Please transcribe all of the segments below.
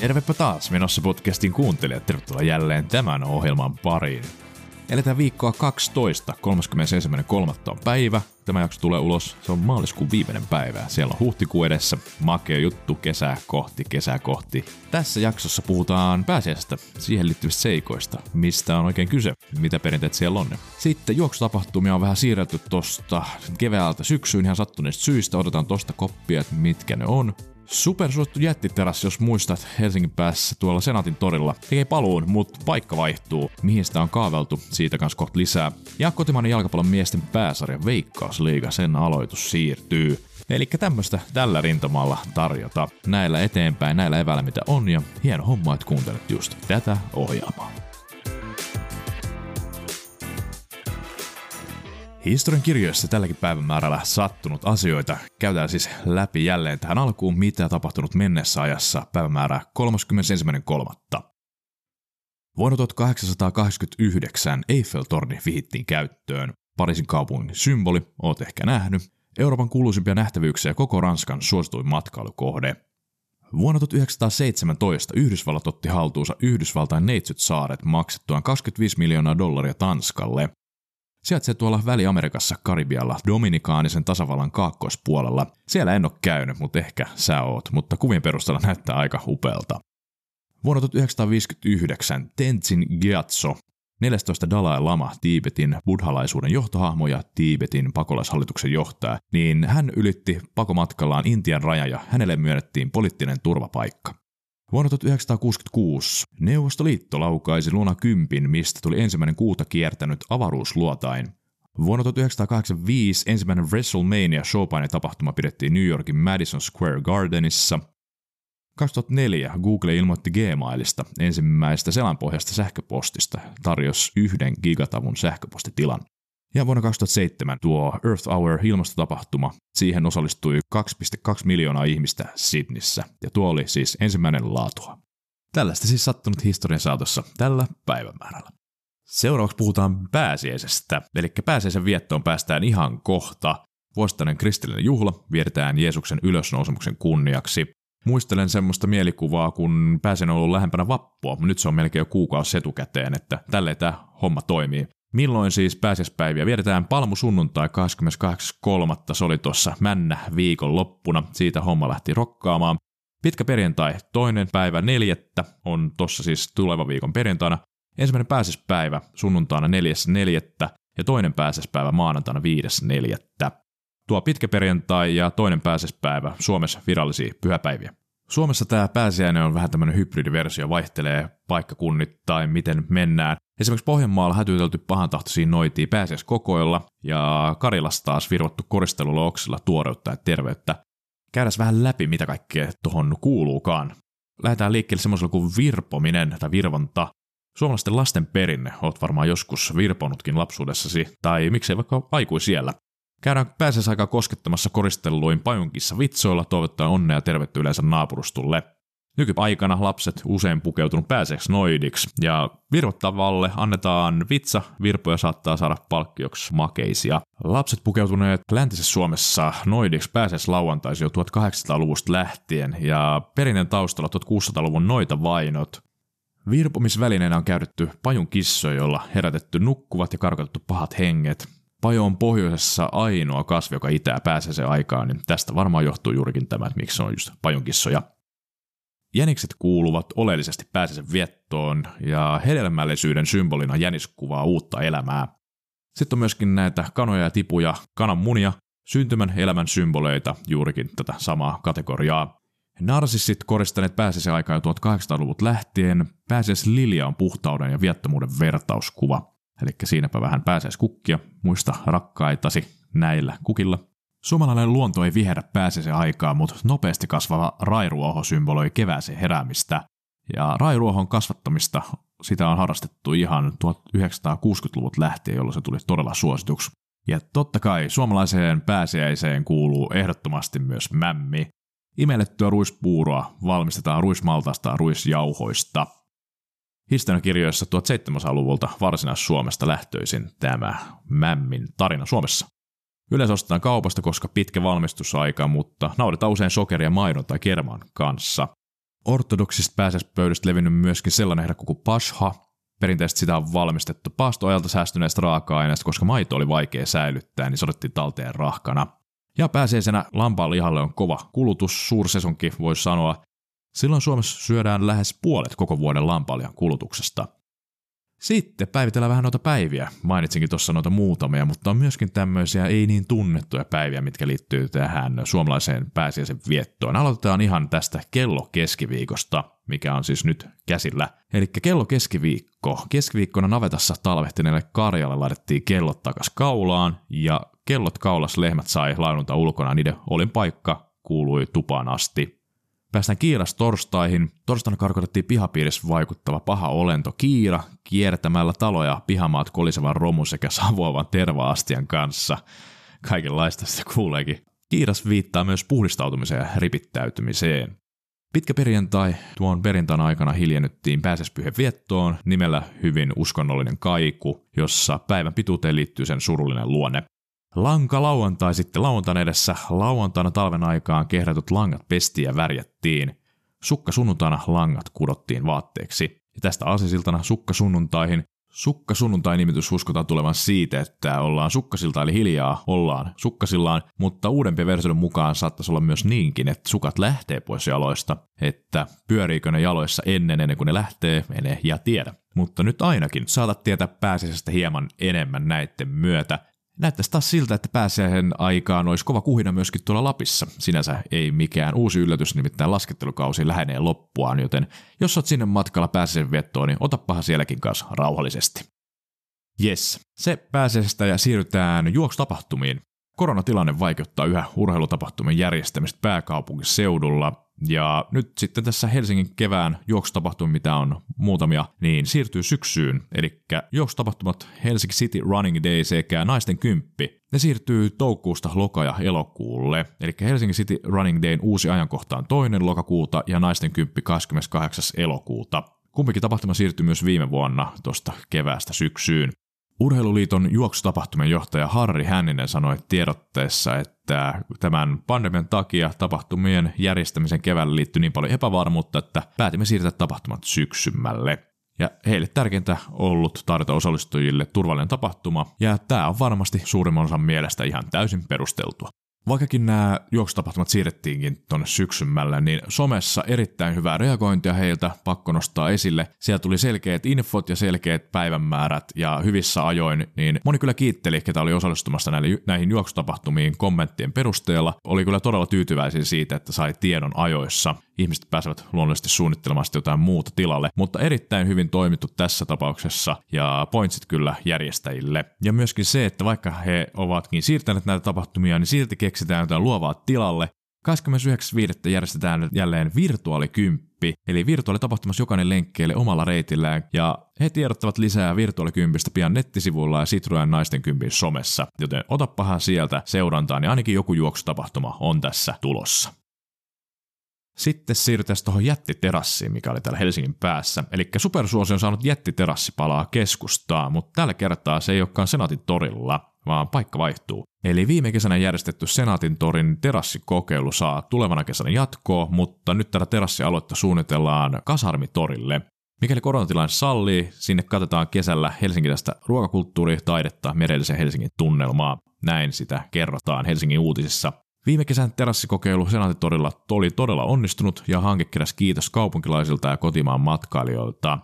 Tervepä taas menossa podcastin kuuntelijat. Tervetuloa jälleen tämän ohjelman pariin. Eletään viikkoa 12, 31.3. on päivä. Tämä jakso tulee ulos, se on maaliskuun viimeinen päivä. Siellä on huhtikuu edessä, makea juttu kesää kohti, kesää kohti. Tässä jaksossa puhutaan pääsiäisestä, siihen liittyvistä seikoista, mistä on oikein kyse, mitä perinteet siellä on. Sitten juoksutapahtumia on vähän siirretty tosta keväältä syksyyn ihan sattuneista syistä, odotetaan tosta koppia, että mitkä ne on. Supersuosittu jättiteras, jos muistat Helsingin päässä tuolla Senaatin torilla. Tekee paluun, mutta paikka vaihtuu. Mihin sitä on kaaveltu, siitä kanssa kohta lisää. Ja kotimainen jalkapallon miesten pääsarja Veikkausliiga, sen aloitus siirtyy. Eli tämmöistä tällä rintamalla tarjota. Näillä eteenpäin, näillä eväillä mitä on ja hieno homma, että kuuntelet just tätä ohjelmaa. Historian kirjoissa tälläkin päivämäärällä sattunut asioita käydään siis läpi jälleen tähän alkuun, mitä tapahtunut mennessä ajassa päivämäärä 31.3. Vuonna 1889 Eiffel-torni vihittiin käyttöön. Pariisin kaupungin symboli, oot ehkä nähnyt. Euroopan kuuluisimpia nähtävyyksiä koko Ranskan suosituin matkailukohde. Vuonna 1917 Yhdysvallat otti haltuunsa Yhdysvaltain Neitsyt saaret maksettuaan 25 miljoonaa dollaria Tanskalle. Sijaitsee tuolla Väli-Amerikassa Karibialla Dominikaanisen tasavallan kaakkoispuolella. Siellä en ole käynyt, mutta ehkä sä oot, mutta kuvien perusteella näyttää aika upealta. Vuonna 1959 Tenzin Gyatso, 14 Dalai Lama, Tiibetin buddhalaisuuden johtohahmo ja Tiibetin pakolaishallituksen johtaja, niin hän ylitti pakomatkallaan Intian raja ja hänelle myönnettiin poliittinen turvapaikka. Vuonna 1966 Neuvostoliitto laukaisi Luna 10, mistä tuli ensimmäinen kuuta kiertänyt avaruusluotain. Vuonna 1985 ensimmäinen WrestleMania showpaine-tapahtuma pidettiin New Yorkin Madison Square Gardenissa. 2004 Google ilmoitti Gmailista ensimmäistä selanpohjasta sähköpostista, tarjosi yhden gigatavun sähköpostitilan. Ja vuonna 2007 tuo Earth Hour ilmastotapahtuma, siihen osallistui 2,2 miljoonaa ihmistä Sydnissä, ja tuo oli siis ensimmäinen laatua. Tällaista siis sattunut historian saatossa tällä päivämäärällä. Seuraavaksi puhutaan pääsiäisestä, eli pääsiäisen viettoon päästään ihan kohta. Vuosittainen kristillinen juhla vietetään Jeesuksen ylösnousemuksen kunniaksi. Muistelen semmoista mielikuvaa, kun pääsen ollut lähempänä vappua, mutta nyt se on melkein jo kuukausi etukäteen, että tälleen tämä homma toimii. Milloin siis pääsiäispäiviä? Vietetään palmusunnuntai 28.3. Se oli tuossa männä viikon loppuna. Siitä homma lähti rokkaamaan. Pitkä perjantai, toinen päivä neljättä on tossa siis tuleva viikon perjantaina. Ensimmäinen pääsiäispäivä sunnuntaina 4.4. ja toinen pääsiäispäivä maanantaina 5.4. Tuo pitkä perjantai ja toinen pääsiäispäivä Suomessa virallisia pyhäpäiviä. Suomessa tämä pääsiäinen on vähän tämmöinen hybridiversio, vaihtelee paikkakunnittain, miten mennään. Esimerkiksi Pohjanmaalla hätyytelty pahantahtoisiin noitiin pääsiäiskokoilla ja Karilassa taas virvottu koristelulla oksilla tuoreutta ja terveyttä. Käydään vähän läpi, mitä kaikkea tuohon kuuluukaan. Lähdetään liikkeelle semmoisella kuin virpominen tai virvonta. Suomalaisten lasten perinne, oot varmaan joskus virponutkin lapsuudessasi, tai miksei vaikka aikuisiellä. Käydään pääsiäisaikaa koskettamassa koristelluin pajunkissa vitsoilla toivottaa onnea ja tervettä yleensä naapurustulle. Nykyaikana lapset usein pukeutunut pääseeksi noidiksi, ja virvottavalle annetaan vitsa, virpoja saattaa saada palkkioksi makeisia. Lapset pukeutuneet läntisessä Suomessa noidiksi pääseeksi lauantaisi jo 1800-luvusta lähtien, ja perinteen taustalla 1600-luvun noita vainot. Virpomisvälineenä on käytetty pajun kissoja, jolla herätetty nukkuvat ja karkotettu pahat henget. Pajo on pohjoisessa ainoa kasvi, joka itää pääsee se aikaan, niin tästä varmaan johtuu juurikin tämä, että miksi se on just pajunkissoja. Jänikset kuuluvat oleellisesti pääsisen viettoon ja hedelmällisyyden symbolina jänis kuvaa uutta elämää. Sitten on myöskin näitä kanoja ja tipuja, kananmunia, syntymän elämän symboleita, juurikin tätä samaa kategoriaa. Narsissit koristaneet pääsisen aikaa jo 1800-luvut lähtien. Pääsiäis Lilia on puhtauden ja viettomuuden vertauskuva. Eli siinäpä vähän kukkia, muista rakkaitasi näillä kukilla. Suomalainen luonto ei viherä pääsisi aikaa, mutta nopeasti kasvava rairuoho symboloi kevääseen heräämistä. Ja rairuohon kasvattamista sitä on harrastettu ihan 1960-luvut lähtien, jolloin se tuli todella suosituksi. Ja totta kai suomalaiseen pääsiäiseen kuuluu ehdottomasti myös mämmi. Imellettyä ruispuuroa valmistetaan ruismaltaista ruisjauhoista. Historiankirjoissa 1700-luvulta Varsinais-Suomesta lähtöisin tämä mämmin tarina Suomessa. Yleensä ostetaan kaupasta, koska pitkä valmistusaika, mutta naudetaan usein sokeria maidon tai kerman kanssa. Ortodoksista pääsiäispöydistä levinnyt myöskin sellainen herkku kuin pasha. Perinteisesti sitä on valmistettu paastoajalta säästyneestä raaka-aineesta, koska maito oli vaikea säilyttää, niin se otettiin talteen rahkana. Ja pääsiäisenä lampaan lihalle on kova kulutus, suursesonki voisi sanoa. Silloin Suomessa syödään lähes puolet koko vuoden lampaalihan kulutuksesta. Sitten päivitellään vähän noita päiviä. Mainitsinkin tuossa noita muutamia, mutta on myöskin tämmöisiä ei niin tunnettuja päiviä, mitkä liittyy tähän suomalaiseen pääsiäisen viettoon. Aloitetaan ihan tästä kello keskiviikosta, mikä on siis nyt käsillä. Eli kello keskiviikko. Keskiviikkona navetassa talvehtineelle Karjalle laitettiin kellot takas kaulaan, ja kellot kaulas lehmät sai lainunta ulkona, niiden olin paikka kuului tupaan asti. Päästään Kiiras torstaihin. Torstaina karkotettiin pihapiirissä vaikuttava paha olento Kiira kiertämällä taloja pihamaat kolisevan romu sekä savuavan tervaastian kanssa. Kaikenlaista sitä kuuleekin. Kiiras viittaa myös puhdistautumiseen ja ripittäytymiseen. Pitkä perjantai tuon perjantaina aikana hiljennyttiin pääsespyhen viettoon nimellä hyvin uskonnollinen kaiku, jossa päivän pituuteen liittyy sen surullinen luonne. Lanka lauantai sitten lauantain edessä. Lauantaina talven aikaan kehrätyt langat pestiin ja värjättiin. Sukka sunnuntaina langat kudottiin vaatteeksi. Ja tästä aasisiltana sukka sunnuntaihin. Sukka sunnuntai nimitys uskotaan tulevan siitä, että ollaan sukkasilta eli hiljaa ollaan sukkasillaan, mutta uudempien versioiden mukaan saattaisi olla myös niinkin, että sukat lähtee pois jaloista, että pyöriikö ne jaloissa ennen ennen kuin ne lähtee, ene ja tiedä. Mutta nyt ainakin saatat tietää pääsiäisestä hieman enemmän näiden myötä, Näyttäisi taas siltä, että pääsiäisen aikaan olisi kova kuhina myöskin tuolla Lapissa. Sinänsä ei mikään uusi yllätys, nimittäin laskettelukausi lähenee loppuaan, joten jos oot sinne matkalla pääsiäisen viettoon, niin otapahan sielläkin kanssa rauhallisesti. Yes, se pääsiäisestä ja siirrytään juoksutapahtumiin. Koronatilanne vaikeuttaa yhä urheilutapahtumien järjestämistä pääkaupunkiseudulla, ja nyt sitten tässä Helsingin kevään juoksutapahtumia, mitä on muutamia, niin siirtyy syksyyn. Eli juoksutapahtumat Helsinki City Running Day sekä Naisten kymppi. Ne siirtyy toukokuusta loka- ja elokuulle. Eli Helsinki City Running Dayn uusi ajankohta on toinen lokakuuta ja Naisten kymppi 28. elokuuta. Kumpikin tapahtuma siirtyi myös viime vuonna tuosta keväästä syksyyn. Urheiluliiton juoksutapahtumien johtaja Harri Hänninen sanoi tiedotteessa, että tämän pandemian takia tapahtumien järjestämisen keväällä liittyy niin paljon epävarmuutta, että päätimme siirtää tapahtumat syksymmälle. Ja heille tärkeintä ollut tarjota osallistujille turvallinen tapahtuma, ja tämä on varmasti suurimman osan mielestä ihan täysin perusteltua. Vaikkakin nämä juoksutapahtumat siirrettiinkin tuonne syksymmälle, niin somessa erittäin hyvää reagointia heiltä, pakko nostaa esille. Siellä tuli selkeät infot ja selkeät päivänmäärät ja hyvissä ajoin, niin moni kyllä kiitteli, ketä oli osallistumassa näille, näihin juoksutapahtumiin kommenttien perusteella. Oli kyllä todella tyytyväisiä siitä, että sai tiedon ajoissa. Ihmiset pääsevät luonnollisesti suunnittelemaan jotain muuta tilalle, mutta erittäin hyvin toimittu tässä tapauksessa ja pointsit kyllä järjestäjille. Ja myöskin se, että vaikka he ovatkin siirtäneet näitä tapahtumia, niin silti keksitään jotain luovaa tilalle. 29.5. järjestetään jälleen virtuaalikymppi, eli virtuaalitapahtumassa jokainen lenkkeelle omalla reitillään, ja he tiedottavat lisää virtuaalikympistä pian nettisivuilla ja Citroen naisten kympin somessa, joten otapahan sieltä seurantaan, niin ainakin joku juoksutapahtuma on tässä tulossa. Sitten siirrytään tuohon jättiterassiin, mikä oli täällä Helsingin päässä. Eli Supersuosi on saanut jättiterassipalaa keskustaa, mutta tällä kertaa se ei olekaan Senaatin torilla, vaan paikka vaihtuu. Eli viime kesänä järjestetty Senaatin torin terassikokeilu saa tulevana kesänä jatkoa, mutta nyt tätä terassialuetta suunnitellaan Kasarmitorille. Mikäli koronatilanne sallii, sinne katsotaan kesällä helsinkiläistä ruokakulttuuri, taidetta, merellisen Helsingin tunnelmaa. Näin sitä kerrotaan Helsingin uutisissa. Viime kesän terassikokeilu Senaatitorilla oli todella onnistunut ja hanke keräsi kiitos kaupunkilaisilta ja kotimaan matkailijoilta.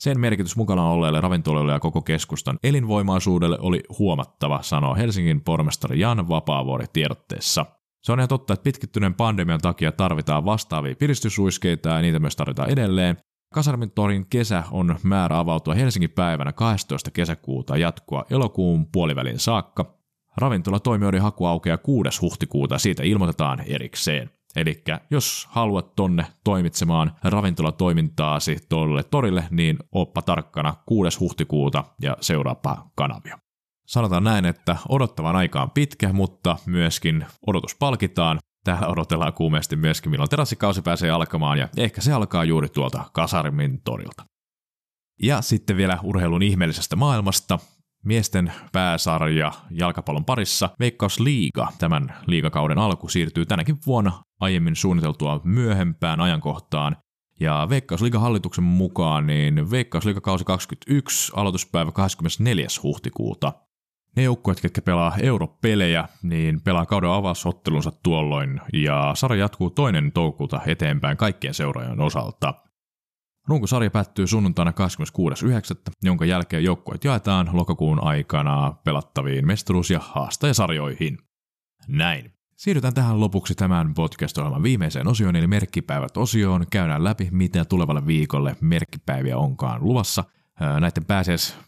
Sen merkitys mukana olleille ravintoloille ja koko keskustan elinvoimaisuudelle oli huomattava, sanoo Helsingin pormestari Jan Vapaavuori tiedotteessa. Se on ihan totta, että pitkittyneen pandemian takia tarvitaan vastaavia piristysruiskeita ja niitä myös tarvitaan edelleen. Kasarmin torin kesä on määrä avautua Helsingin päivänä 12. kesäkuuta jatkua elokuun puolivälin saakka. Ravintolatoimijoiden haku aukeaa 6. huhtikuuta, siitä ilmoitetaan erikseen. Eli jos haluat tonne toimitsemaan ravintolatoimintaasi tuolle torille, niin oppa tarkkana 6. huhtikuuta ja seuraapa kanavia. Sanotaan näin, että odottavan aika on pitkä, mutta myöskin odotus palkitaan. Täällä odotellaan kuumeesti myöskin, milloin terassikausi pääsee alkamaan, ja ehkä se alkaa juuri tuolta Kasarmin torilta. Ja sitten vielä urheilun ihmeellisestä maailmasta. Miesten pääsarja jalkapallon parissa Veikkausliiga tämän liigakauden alku siirtyy tänäkin vuonna aiemmin suunniteltua myöhempään ajankohtaan. Ja Veikkausliigan hallituksen mukaan, niin Veikkausliigakausi 21, aloituspäivä 24. huhtikuuta. Ne joukkueet, ketkä pelaa europelejä, niin pelaa kauden avausottelunsa tuolloin, ja sarja jatkuu toinen toukokuuta eteenpäin kaikkien seuraajan osalta. Runkosarja päättyy sunnuntaina 26.9., jonka jälkeen joukkueet jaetaan lokakuun aikana pelattaviin mestaruus- ja haastajasarjoihin. Näin. Siirrytään tähän lopuksi tämän podcast-ohjelman viimeiseen osioon, eli merkkipäivät osioon. Käydään läpi, mitä tulevalle viikolle merkkipäiviä onkaan luvassa. Näiden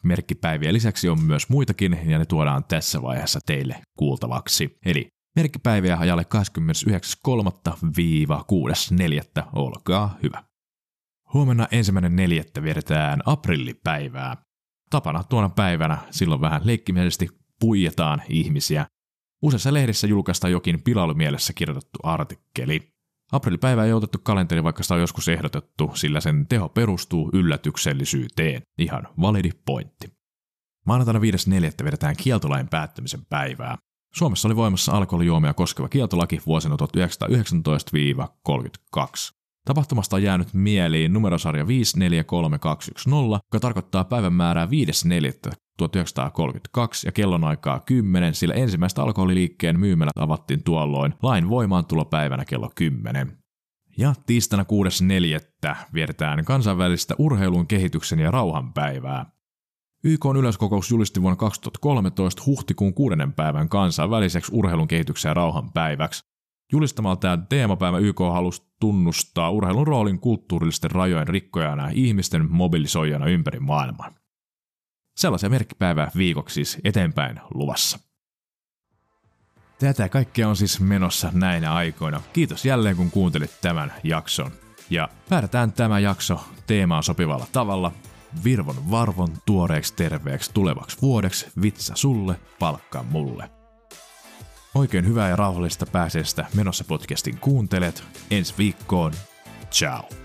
merkkipäiviä lisäksi on myös muitakin, ja ne tuodaan tässä vaiheessa teille kuultavaksi. Eli merkkipäiviä ajalle 29.3.-6.4. Olkaa hyvä. Huomenna ensimmäinen neljättä vietetään aprillipäivää. Tapana tuona päivänä silloin vähän leikkimielisesti puijataan ihmisiä. Useassa lehdessä julkaistaan jokin pilailumielessä kirjoitettu artikkeli. Aprillipäivä ei otettu kalenteri, vaikka sitä on joskus ehdotettu, sillä sen teho perustuu yllätyksellisyyteen. Ihan validi pointti. Maanantaina 5.4. vedetään kieltolain päättymisen päivää. Suomessa oli voimassa alkoholijuomia koskeva kieltolaki vuosina 1919-32. Tapahtumasta on jäänyt mieliin numerosarja 543210, joka tarkoittaa päivämäärää 5.4.1932 ja kellonaikaa 10, sillä ensimmäistä alkoholiliikkeen myymälät avattiin tuolloin lain voimaantulopäivänä kello 10. Ja tiistaina 6.4. vietetään kansainvälistä urheilun kehityksen ja rauhan päivää. YK on yleiskokous julisti vuonna 2013 huhtikuun kuudennen päivän kansainväliseksi urheilun kehityksen ja rauhan päiväksi. Julistamalla tämä teemapäivä YK halusi tunnustaa urheilun roolin kulttuurillisten rajojen rikkojana ja ihmisten mobilisoijana ympäri maailmaa. Sellaisia merkkipäivää viikoksi siis eteenpäin luvassa. Tätä kaikkea on siis menossa näinä aikoina. Kiitos jälleen kun kuuntelit tämän jakson. Ja päätetään tämä jakso teemaan sopivalla tavalla. Virvon varvon tuoreeksi terveeksi tulevaksi vuodeksi, vitsa sulle, palkka mulle. Oikein hyvää ja rauhallista pääseestä menossa podcastin kuuntelet. Ensi viikkoon. Ciao.